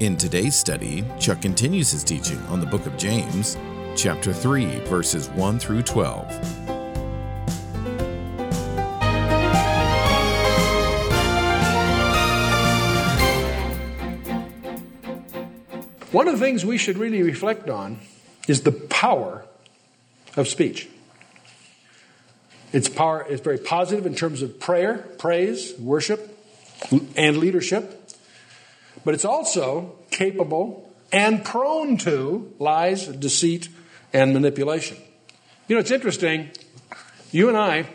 In today's study, Chuck continues his teaching on the book of James, chapter 3, verses 1 through 12. One of the things we should really reflect on is the power of speech. Its power is very positive in terms of prayer, praise, worship, and leadership. But it's also capable and prone to lies, deceit, and manipulation. You know, it's interesting. You and I,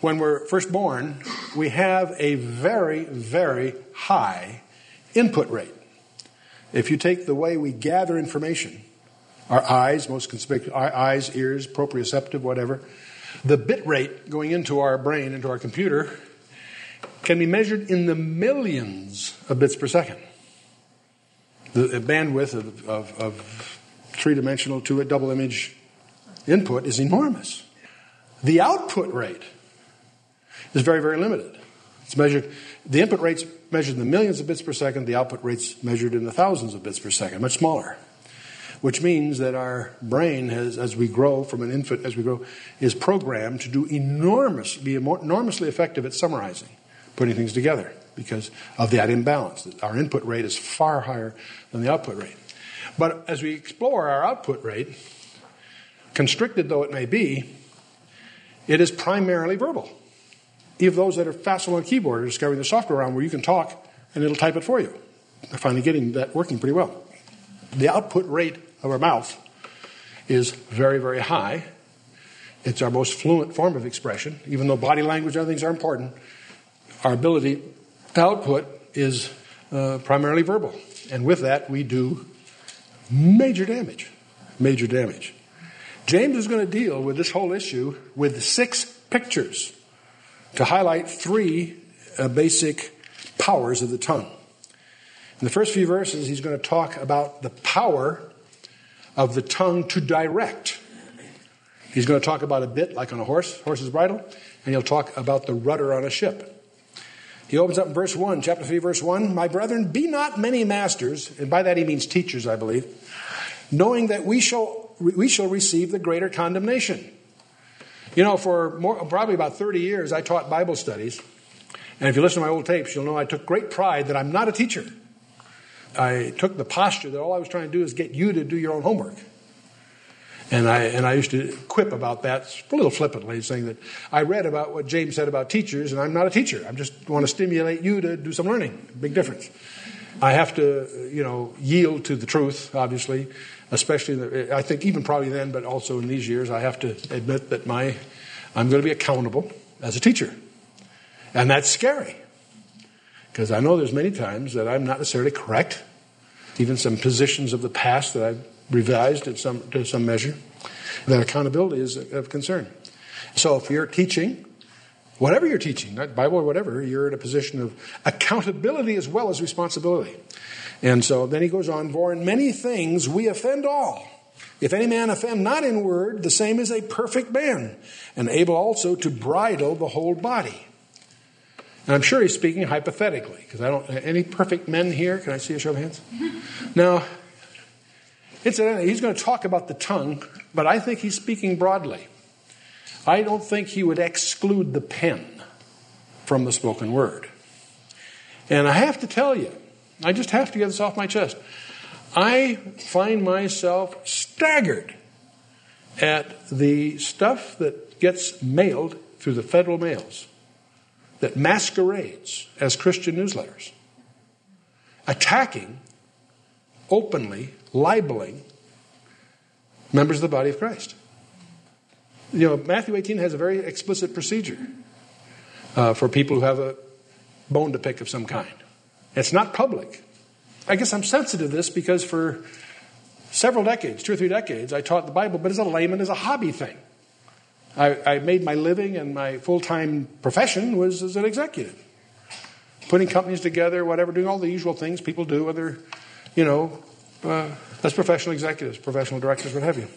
when we're first born, we have a very, very high input rate. If you take the way we gather information, our eyes, most conspicuous, eyes, ears, proprioceptive, whatever, the bit rate going into our brain, into our computer, can be measured in the millions of bits per second. The bandwidth of, of, of three dimensional to a double image input is enormous. The output rate is very, very limited. It's measured, the input rate's measured in the millions of bits per second, the output rate's measured in the thousands of bits per second, much smaller. Which means that our brain has, as we grow from an infant, as we grow, is programmed to do enormous, be enormously effective at summarizing, putting things together because of that imbalance. Our input rate is far higher than the output rate. But as we explore our output rate, constricted though it may be, it is primarily verbal. Even those that are fast on keyboard are discovering the software around where you can talk and it'll type it for you. They're finally getting that working pretty well. The output rate of our mouth is very, very high. It's our most fluent form of expression. Even though body language and other things are important, our ability output is uh, primarily verbal. And with that, we do major damage. Major damage. James is going to deal with this whole issue with six pictures to highlight three uh, basic powers of the tongue. In the first few verses, he's going to talk about the power of the tongue to direct. He's going to talk about a bit like on a horse, horse's bridle, and he'll talk about the rudder on a ship. He opens up in verse 1, chapter 3, verse 1 My brethren, be not many masters, and by that he means teachers, I believe, knowing that we shall, we shall receive the greater condemnation. You know, for more, probably about 30 years, I taught Bible studies. And if you listen to my old tapes, you'll know I took great pride that I'm not a teacher. I took the posture that all I was trying to do is get you to do your own homework. And I, and I used to quip about that a little flippantly, saying that I read about what James said about teachers, and I'm not a teacher. I just want to stimulate you to do some learning. Big difference. I have to, you know, yield to the truth, obviously, especially, the, I think even probably then, but also in these years, I have to admit that my, I'm going to be accountable as a teacher. And that's scary. Because I know there's many times that I'm not necessarily correct, even some positions of the past that I've revised in some, to some measure. That accountability is of concern. So if you're teaching, whatever you're teaching, not Bible or whatever, you're in a position of accountability as well as responsibility. And so then he goes on, for in many things we offend all. If any man offend not in word, the same is a perfect man, and able also to bridle the whole body. And I'm sure he's speaking hypothetically, because I don't, any perfect men here? Can I see a show of hands? now, incidentally, he's going to talk about the tongue, but I think he's speaking broadly. I don't think he would exclude the pen from the spoken word. And I have to tell you, I just have to get this off my chest. I find myself staggered at the stuff that gets mailed through the federal mails that masquerades as Christian newsletters, attacking, openly libeling members of the body of Christ. You know, Matthew 18 has a very explicit procedure uh, for people who have a bone to pick of some kind. It's not public. I guess I'm sensitive to this because for several decades, two or three decades, I taught the Bible, but as a layman, as a hobby thing. I, I made my living and my full time profession was as an executive, putting companies together, whatever, doing all the usual things people do, whether, you know, uh, as professional executives, professional directors, what have you.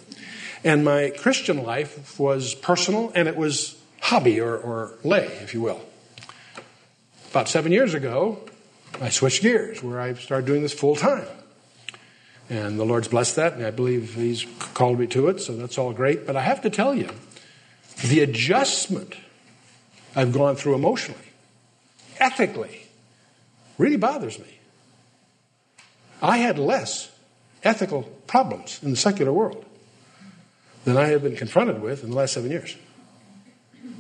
And my Christian life was personal and it was hobby or, or lay, if you will. About seven years ago, I switched gears where I started doing this full time. And the Lord's blessed that, and I believe He's called me to it, so that's all great. But I have to tell you, the adjustment I've gone through emotionally, ethically, really bothers me. I had less ethical problems in the secular world than I have been confronted with in the last seven years.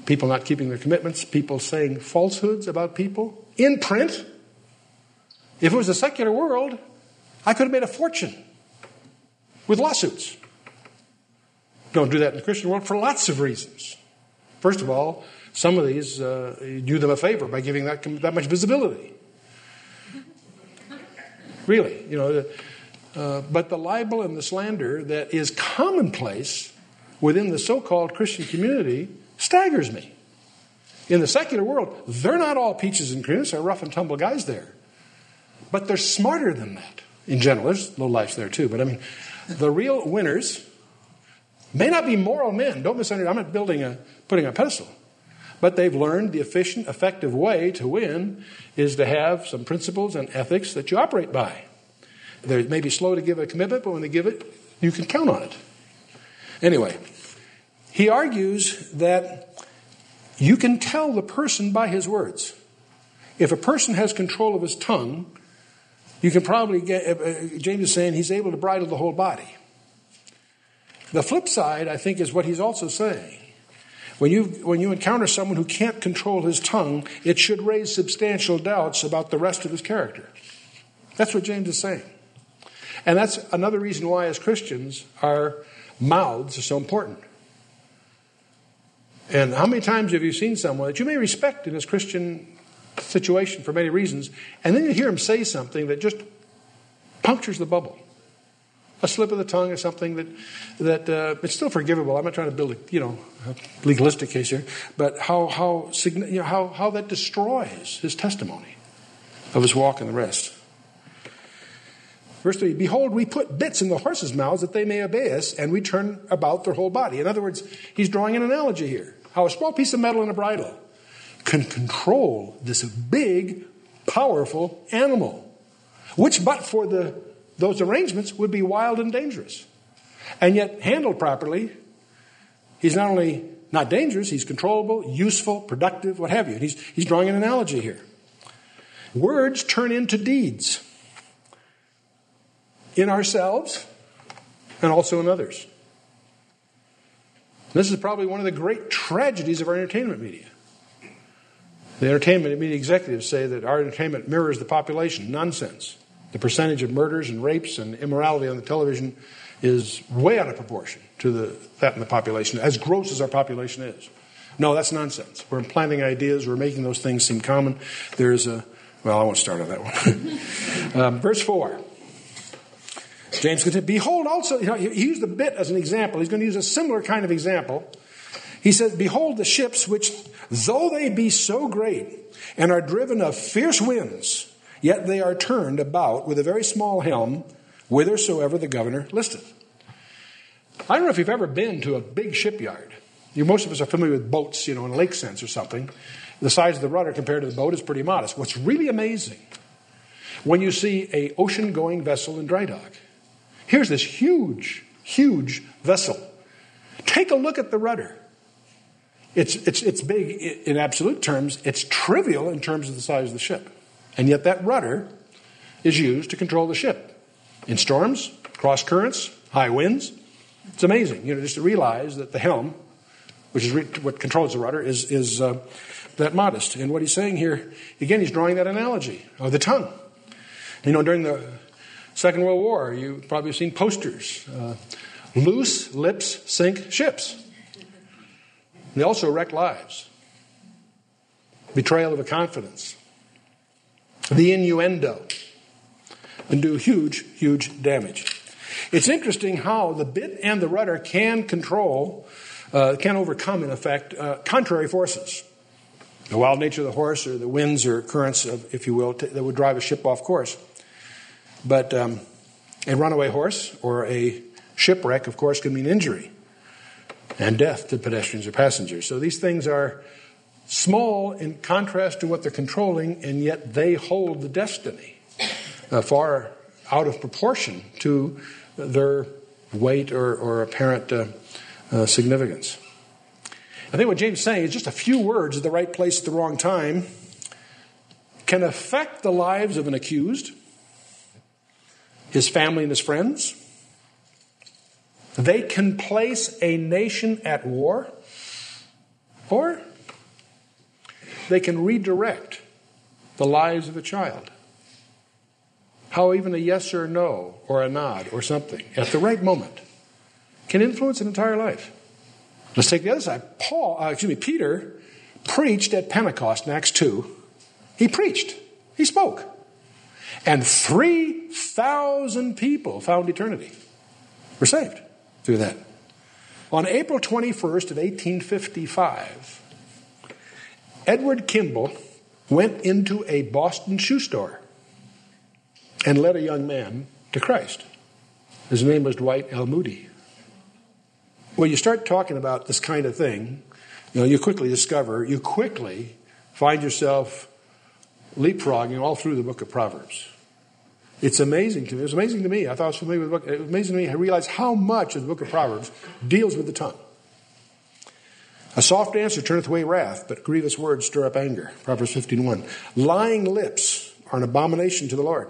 People not keeping their commitments, people saying falsehoods about people in print. If it was a secular world, I could have made a fortune with lawsuits. Don't do that in the Christian world for lots of reasons. First of all, some of these uh, do them a favor by giving that, that much visibility. Really, you know. Uh, but the libel and the slander that is commonplace within the so called Christian community staggers me. In the secular world, they're not all peaches and cream, they're rough and tumble guys there. But they're smarter than that in general. There's low lifes there too. But I mean, the real winners may not be moral men. Don't misunderstand. I'm not building a, putting a pedestal. But they've learned the efficient, effective way to win is to have some principles and ethics that you operate by. They may be slow to give a commitment, but when they give it, you can count on it. Anyway, he argues that you can tell the person by his words. If a person has control of his tongue, you can probably get, uh, uh, James is saying he's able to bridle the whole body. The flip side, I think, is what he's also saying. When you, when you encounter someone who can't control his tongue, it should raise substantial doubts about the rest of his character. That's what James is saying. And that's another reason why, as Christians, our mouths are so important. And how many times have you seen someone that you may respect in this Christian situation for many reasons, and then you hear him say something that just punctures the bubble? A slip of the tongue or something that that uh, it's still forgivable. I'm not trying to build a you know a legalistic case here, but how how you know, how how that destroys his testimony of his walk and the rest. Verse 3 Behold, we put bits in the horses' mouths that they may obey us, and we turn about their whole body. In other words, he's drawing an analogy here. How a small piece of metal in a bridle can control this big, powerful animal, which, but for the, those arrangements, would be wild and dangerous. And yet, handled properly, he's not only not dangerous, he's controllable, useful, productive, what have you. He's, he's drawing an analogy here. Words turn into deeds in ourselves and also in others. This is probably one of the great tragedies of our entertainment media. The entertainment media executives say that our entertainment mirrors the population. Nonsense. The percentage of murders and rapes and immorality on the television is way out of proportion to the, that in the population, as gross as our population is. No, that's nonsense. We're implanting ideas, we're making those things seem common. There's a, well, I won't start on that one. um, verse 4. James continues, Behold also, you know, he used the bit as an example. He's going to use a similar kind of example. He says, Behold the ships which, though they be so great and are driven of fierce winds, yet they are turned about with a very small helm, whithersoever the governor listeth. I don't know if you've ever been to a big shipyard. You, most of us are familiar with boats, you know, in lake sense or something. The size of the rudder compared to the boat is pretty modest. What's really amazing when you see a ocean going vessel in dry dock Here's this huge, huge vessel. Take a look at the rudder. It's, it's, it's big in absolute terms, it's trivial in terms of the size of the ship. And yet, that rudder is used to control the ship in storms, cross currents, high winds. It's amazing, you know, just to realize that the helm, which is re- what controls the rudder, is, is uh, that modest. And what he's saying here, again, he's drawing that analogy of the tongue. You know, during the Second World War, you've probably seen posters. Uh, loose lips sink ships. They also wreck lives. Betrayal of a confidence. The innuendo. And do huge, huge damage. It's interesting how the bit and the rudder can control, uh, can overcome, in effect, uh, contrary forces. The wild nature of the horse, or the winds or currents, of, if you will, t- that would drive a ship off course. But um, a runaway horse or a shipwreck, of course, can mean injury and death to pedestrians or passengers. So these things are small in contrast to what they're controlling, and yet they hold the destiny uh, far out of proportion to their weight or, or apparent uh, uh, significance. I think what James is saying is just a few words at the right place at the wrong time can affect the lives of an accused, his family, and his friends. They can place a nation at war, or they can redirect the lives of a child. How even a yes or no, or a nod, or something at the right moment can influence an entire life. Let's take the other side. Paul, uh, excuse me, Peter preached at Pentecost in Acts 2. He preached, he spoke. And 3,000 people found eternity, were saved through that. On April 21st of 1855, Edward Kimball went into a Boston shoe store and led a young man to Christ. His name was Dwight L. Moody. When you start talking about this kind of thing, you know, you quickly discover, you quickly find yourself leapfrogging all through the book of Proverbs. It's amazing to me. It was amazing to me. I thought I was familiar with the book. It was amazing to me. I realized how much of the book of Proverbs deals with the tongue. A soft answer turneth away wrath, but grievous words stir up anger. Proverbs 15.1. Lying lips are an abomination to the Lord.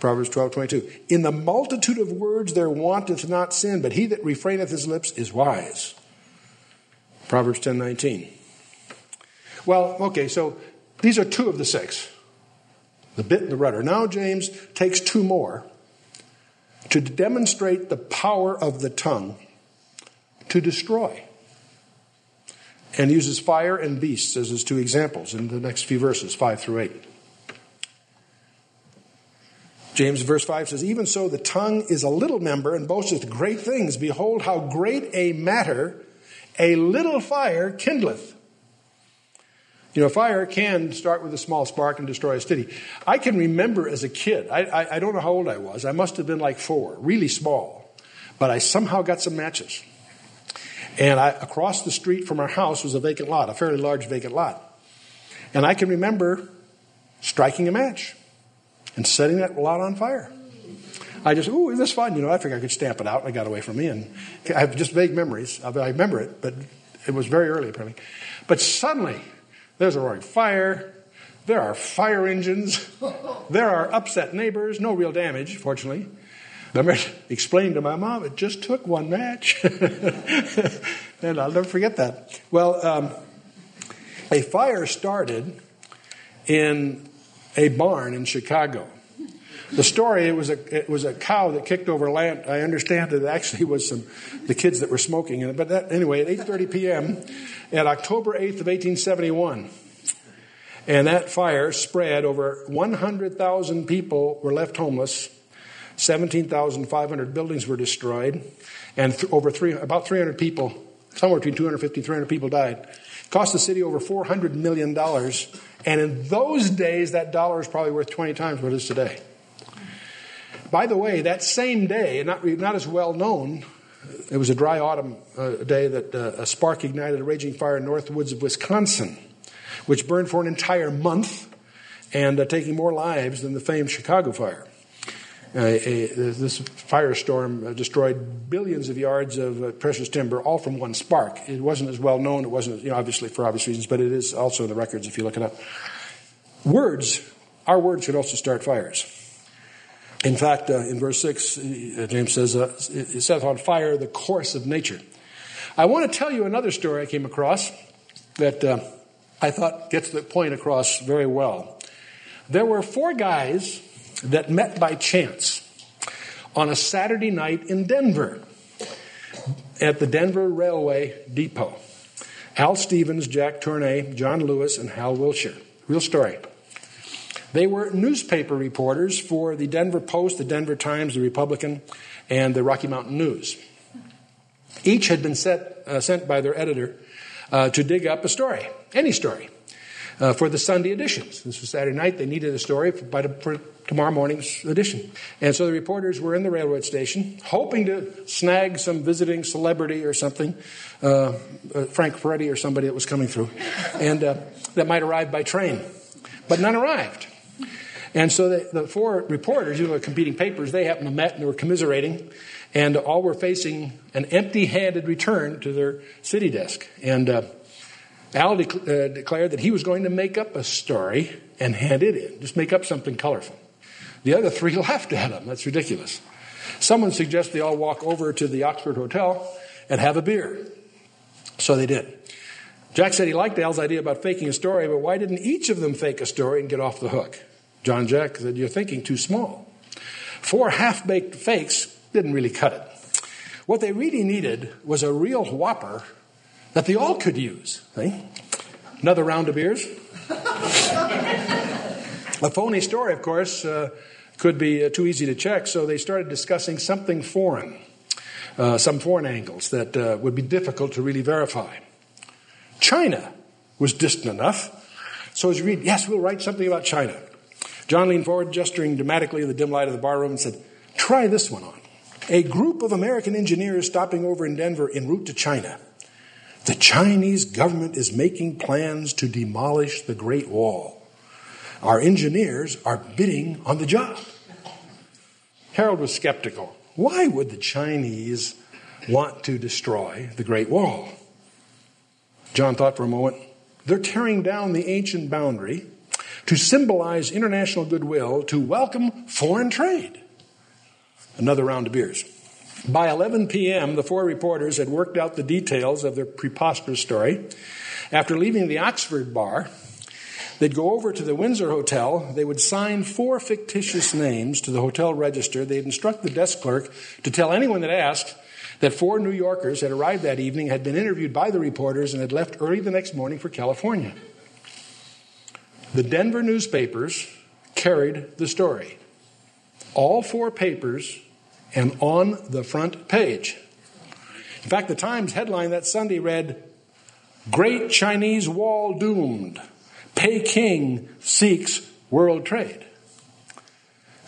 Proverbs 12.22. In the multitude of words there wanteth not sin, but he that refraineth his lips is wise. Proverbs 10.19. Well, okay, so these are two of the six the bit and the rudder. Now, James takes two more to demonstrate the power of the tongue to destroy and uses fire and beasts as his two examples in the next few verses, 5 through 8. James, verse 5 says, Even so, the tongue is a little member and boasteth great things. Behold, how great a matter a little fire kindleth. You know, fire can start with a small spark and destroy a city. I can remember as a kid, I, I, I, don't know how old I was, I must have been like four, really small, but I somehow got some matches. And I, across the street from our house was a vacant lot, a fairly large vacant lot. And I can remember striking a match and setting that lot on fire. I just, ooh, is this fun? You know, I figured I could stamp it out, and it got away from me. And I have just vague memories. I remember it, but it was very early, apparently. But suddenly, there's a roaring fire. There are fire engines. There are upset neighbors. No real damage, fortunately. I explaining to my mom, it just took one match. and I'll never forget that. Well, um, a fire started in a barn in Chicago. The story it was a it was a cow that kicked over land. I understand that it actually was some the kids that were smoking in it. But that, anyway, at 8:30 p.m. at October 8th of 1871, and that fire spread over 100,000 people were left homeless. 17,500 buildings were destroyed, and th- over three, about 300 people, somewhere between 250 and 300 people died. It cost the city over 400 million dollars, and in those days, that dollar is probably worth 20 times what it is today. By the way, that same day, not, not as well known, it was a dry autumn uh, day that uh, a spark ignited a raging fire in north woods of Wisconsin, which burned for an entire month and uh, taking more lives than the famed Chicago fire. Uh, a, this firestorm uh, destroyed billions of yards of uh, precious timber, all from one spark. It wasn't as well known. It wasn't, you know, obviously for obvious reasons, but it is also in the records if you look it up. Words, our words should also start fires. In fact, uh, in verse 6, uh, James says, uh, it sets on fire the course of nature. I want to tell you another story I came across that uh, I thought gets the point across very well. There were four guys that met by chance on a Saturday night in Denver at the Denver Railway Depot. Al Stevens, Jack Tournay, John Lewis, and Hal Wilshire. Real story. They were newspaper reporters for the Denver Post, the Denver Times, the Republican, and the Rocky Mountain News. Each had been set, uh, sent by their editor uh, to dig up a story, any story, uh, for the Sunday editions. This was Saturday night. They needed a story for, for tomorrow morning's edition. And so the reporters were in the railroad station, hoping to snag some visiting celebrity or something, uh, uh, Frank Peretti or somebody that was coming through, and uh, that might arrive by train. But none arrived. And so the, the four reporters, you know, competing papers, they happened to met and they were commiserating, and all were facing an empty-handed return to their city desk. And uh, Al uh, declared that he was going to make up a story and hand it in, just make up something colorful. The other three laughed at him. That's ridiculous. Someone suggested they all walk over to the Oxford Hotel and have a beer. So they did. Jack said he liked Al's idea about faking a story, but why didn't each of them fake a story and get off the hook? John Jack said, You're thinking too small. Four half baked fakes didn't really cut it. What they really needed was a real whopper that they all could use. See? Another round of beers. a phony story, of course, uh, could be uh, too easy to check, so they started discussing something foreign, uh, some foreign angles that uh, would be difficult to really verify. China was distant enough, so as you read, yes, we'll write something about China. John leaned forward, gesturing dramatically in the dim light of the barroom, and said, Try this one on. A group of American engineers stopping over in Denver en route to China. The Chinese government is making plans to demolish the Great Wall. Our engineers are bidding on the job. Harold was skeptical. Why would the Chinese want to destroy the Great Wall? John thought for a moment. They're tearing down the ancient boundary to symbolize international goodwill to welcome foreign trade. Another round of beers. By 11 p.m., the four reporters had worked out the details of their preposterous story. After leaving the Oxford bar, they'd go over to the Windsor Hotel. They would sign four fictitious names to the hotel register. They'd instruct the desk clerk to tell anyone that asked that four New Yorkers had arrived that evening, had been interviewed by the reporters, and had left early the next morning for California. The Denver newspapers carried the story. All four papers and on the front page. In fact, the Times headline that Sunday read Great Chinese Wall Doomed. Peking seeks world trade.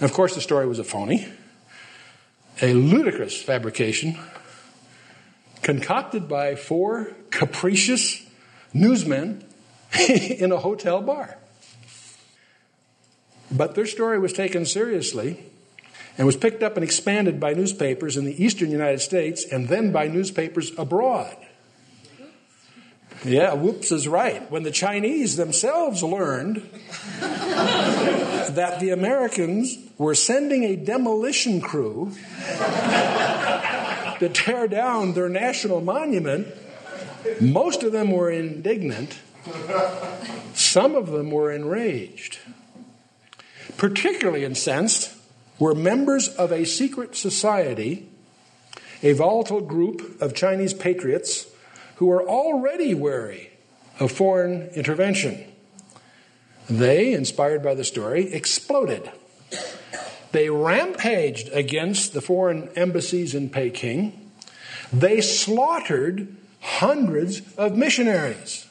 And of course, the story was a phony, a ludicrous fabrication concocted by four capricious newsmen in a hotel bar. But their story was taken seriously and was picked up and expanded by newspapers in the eastern United States and then by newspapers abroad. Yeah, whoops is right. When the Chinese themselves learned that the Americans were sending a demolition crew to tear down their national monument, most of them were indignant, some of them were enraged. Particularly incensed were members of a secret society, a volatile group of Chinese patriots who were already wary of foreign intervention. They, inspired by the story, exploded. They rampaged against the foreign embassies in Peking. They slaughtered hundreds of missionaries.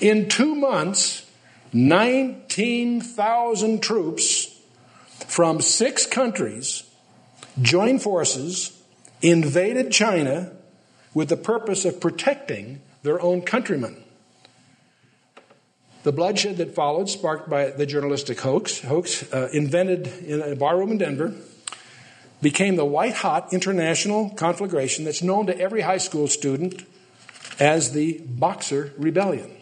In two months, 19,000 troops from six countries joined forces, invaded China with the purpose of protecting their own countrymen. The bloodshed that followed, sparked by the journalistic hoax, hoax uh, invented in a barroom in Denver, became the white hot international conflagration that's known to every high school student as the Boxer Rebellion.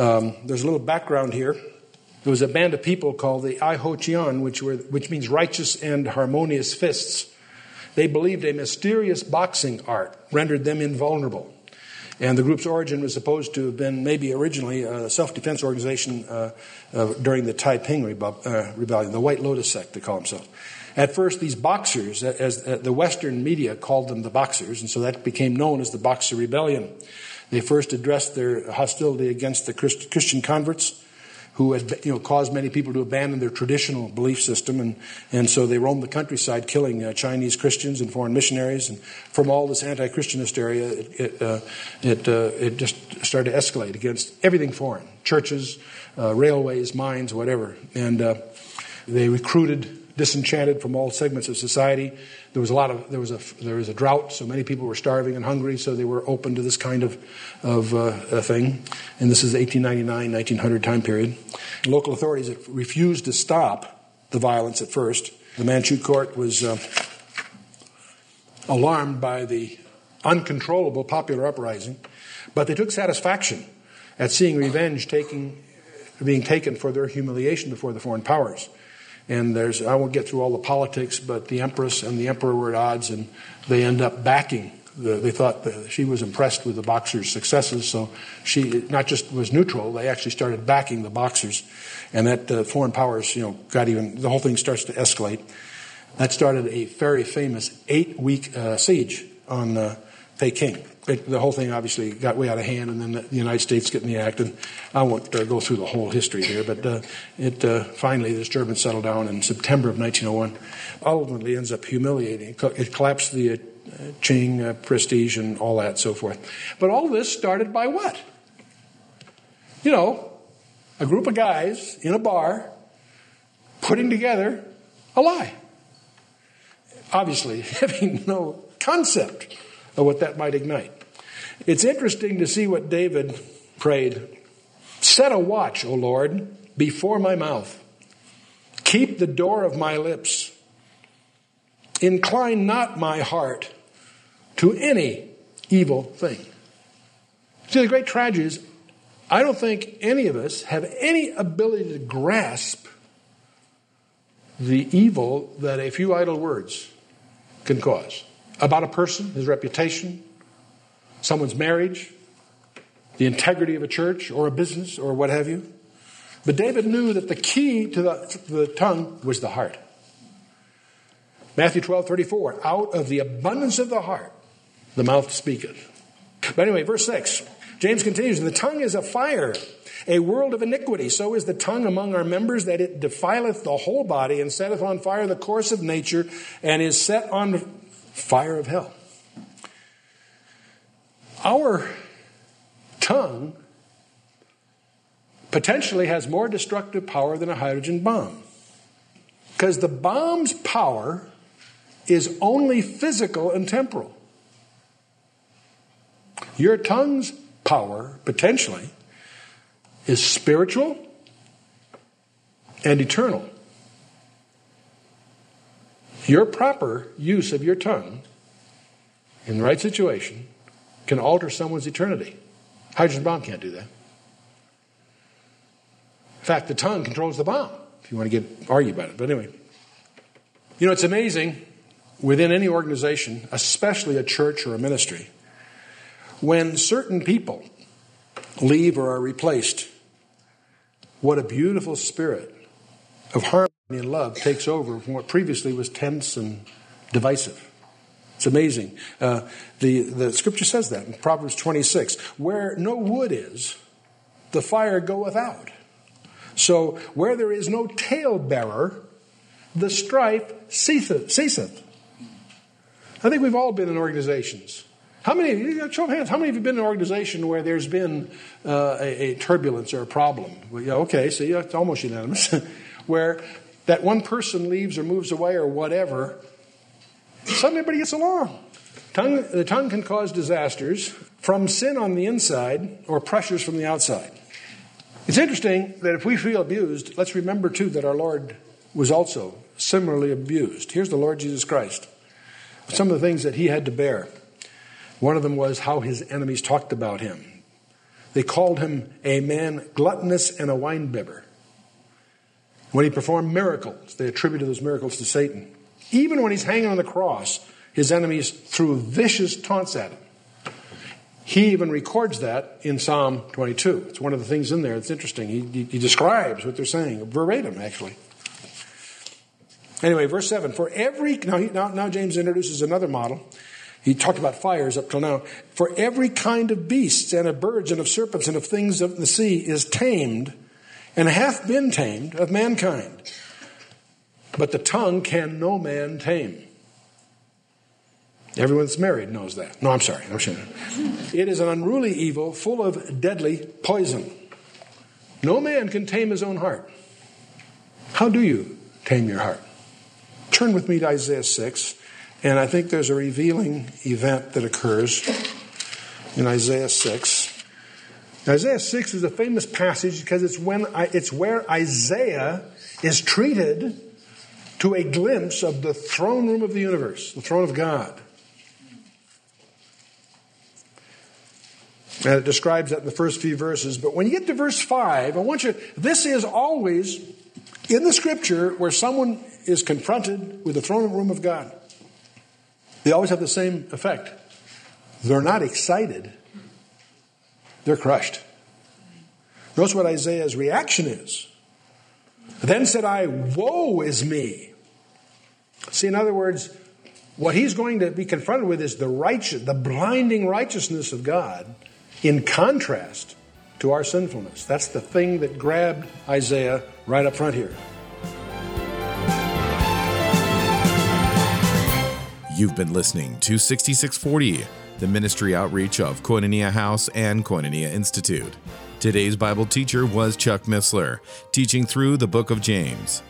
Um, there's a little background here. There was a band of people called the Ai Ho Chian, which, were, which means righteous and harmonious fists. They believed a mysterious boxing art rendered them invulnerable. And the group's origin was supposed to have been maybe originally a self defense organization uh, uh, during the Taiping Rebe- uh, Rebellion, the White Lotus sect, they call themselves. At first, these boxers, as uh, the Western media called them the boxers, and so that became known as the Boxer Rebellion. They first addressed their hostility against the Christ- Christian converts who had you know, caused many people to abandon their traditional belief system. And, and so they roamed the countryside killing uh, Chinese Christians and foreign missionaries. And from all this anti Christianist area, it, it, uh, it, uh, it, just started to escalate against everything foreign churches, uh, railways, mines, whatever. And uh, they recruited disenchanted from all segments of society. There was a lot of there was a there was a drought, so many people were starving and hungry, so they were open to this kind of of uh, thing. And this is 1899, 1900 time period. Local authorities refused to stop the violence at first. The Manchu court was uh, alarmed by the uncontrollable popular uprising, but they took satisfaction at seeing revenge taking, being taken for their humiliation before the foreign powers. And there's, I won't get through all the politics, but the Empress and the Emperor were at odds, and they end up backing. The, they thought she was impressed with the Boxers' successes, so she not just was neutral, they actually started backing the Boxers. And that uh, foreign powers, you know, got even, the whole thing starts to escalate. That started a very famous eight week uh, siege on uh, Peking it, the whole thing obviously got way out of hand, and then the, the United States getting the act. And I won't uh, go through the whole history here, but uh, it uh, finally the disturbance settled down in September of 1901. Ultimately, ends up humiliating. It collapsed the uh, Qing uh, prestige and all that, so forth. But all this started by what? You know, a group of guys in a bar putting together a lie. Obviously, having no concept of what that might ignite. It's interesting to see what David prayed Set a watch, O Lord, before my mouth. Keep the door of my lips. Incline not my heart to any evil thing. See, the great tragedy is, I don't think any of us have any ability to grasp the evil that a few idle words can cause about a person, his reputation, someone's marriage, the integrity of a church or a business or what have you. But David knew that the key to the, the tongue was the heart. Matthew 12, 34, out of the abundance of the heart, the mouth speaketh. But anyway, verse 6, James continues, the tongue is a fire, a world of iniquity. So is the tongue among our members that it defileth the whole body and setteth on fire the course of nature and is set on fire of hell. Our tongue potentially has more destructive power than a hydrogen bomb. Because the bomb's power is only physical and temporal. Your tongue's power, potentially, is spiritual and eternal. Your proper use of your tongue in the right situation can alter someone's eternity. Hydrogen bomb can't do that. In fact, the tongue controls the bomb, if you want to get argue about it. But anyway. You know, it's amazing within any organization, especially a church or a ministry, when certain people leave or are replaced, what a beautiful spirit of harmony and love takes over from what previously was tense and divisive. It's amazing. Uh, the, the scripture says that in Proverbs 26 where no wood is, the fire goeth out. So where there is no talebearer, the strife ceaseth. I think we've all been in organizations. How many, show of hands, how many of you been in an organization where there's been uh, a, a, turbulence or a problem? Well, yeah, okay, so yeah, it's almost unanimous. where that one person leaves or moves away or whatever, suddenly everybody gets along. Tongue, the tongue can cause disasters from sin on the inside or pressures from the outside. It's interesting that if we feel abused, let's remember too that our Lord was also similarly abused. Here's the Lord Jesus Christ. Some of the things that he had to bear. One of them was how his enemies talked about him. They called him a man gluttonous and a winebibber. When he performed miracles, they attributed those miracles to Satan. Even when he's hanging on the cross, his enemies threw vicious taunts at him. He even records that in Psalm 22. It's one of the things in there that's interesting. He, he, he describes what they're saying, verbatim, actually. Anyway, verse 7 For every, now, he, now, now James introduces another model. He talked about fires up till now. For every kind of beasts and of birds and of serpents and of things of the sea is tamed and hath been tamed of mankind. But the tongue can no man tame. Everyone that's married knows that. No, I'm sorry. I'm sure. It is an unruly evil full of deadly poison. No man can tame his own heart. How do you tame your heart? Turn with me to Isaiah 6, and I think there's a revealing event that occurs in Isaiah 6. Isaiah 6 is a famous passage because it's, when it's where Isaiah is treated to a glimpse of the throne room of the universe, the throne of God. And it describes that in the first few verses. But when you get to verse 5, I want you, this is always in the scripture where someone is confronted with the throne room of God. They always have the same effect. They're not excited, they're crushed. Notice what Isaiah's reaction is. Then said I, Woe is me. See, in other words, what he's going to be confronted with is the righteous, the blinding righteousness of God in contrast to our sinfulness. That's the thing that grabbed Isaiah right up front here. You've been listening to 6640, the ministry outreach of Koinonia House and Koinonia Institute. Today's Bible teacher was Chuck Missler, teaching through the book of James.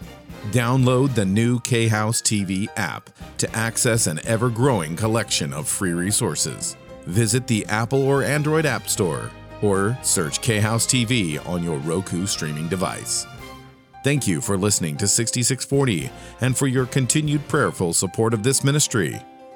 Download the new K House TV app to access an ever growing collection of free resources. Visit the Apple or Android App Store or search K House TV on your Roku streaming device. Thank you for listening to 6640 and for your continued prayerful support of this ministry.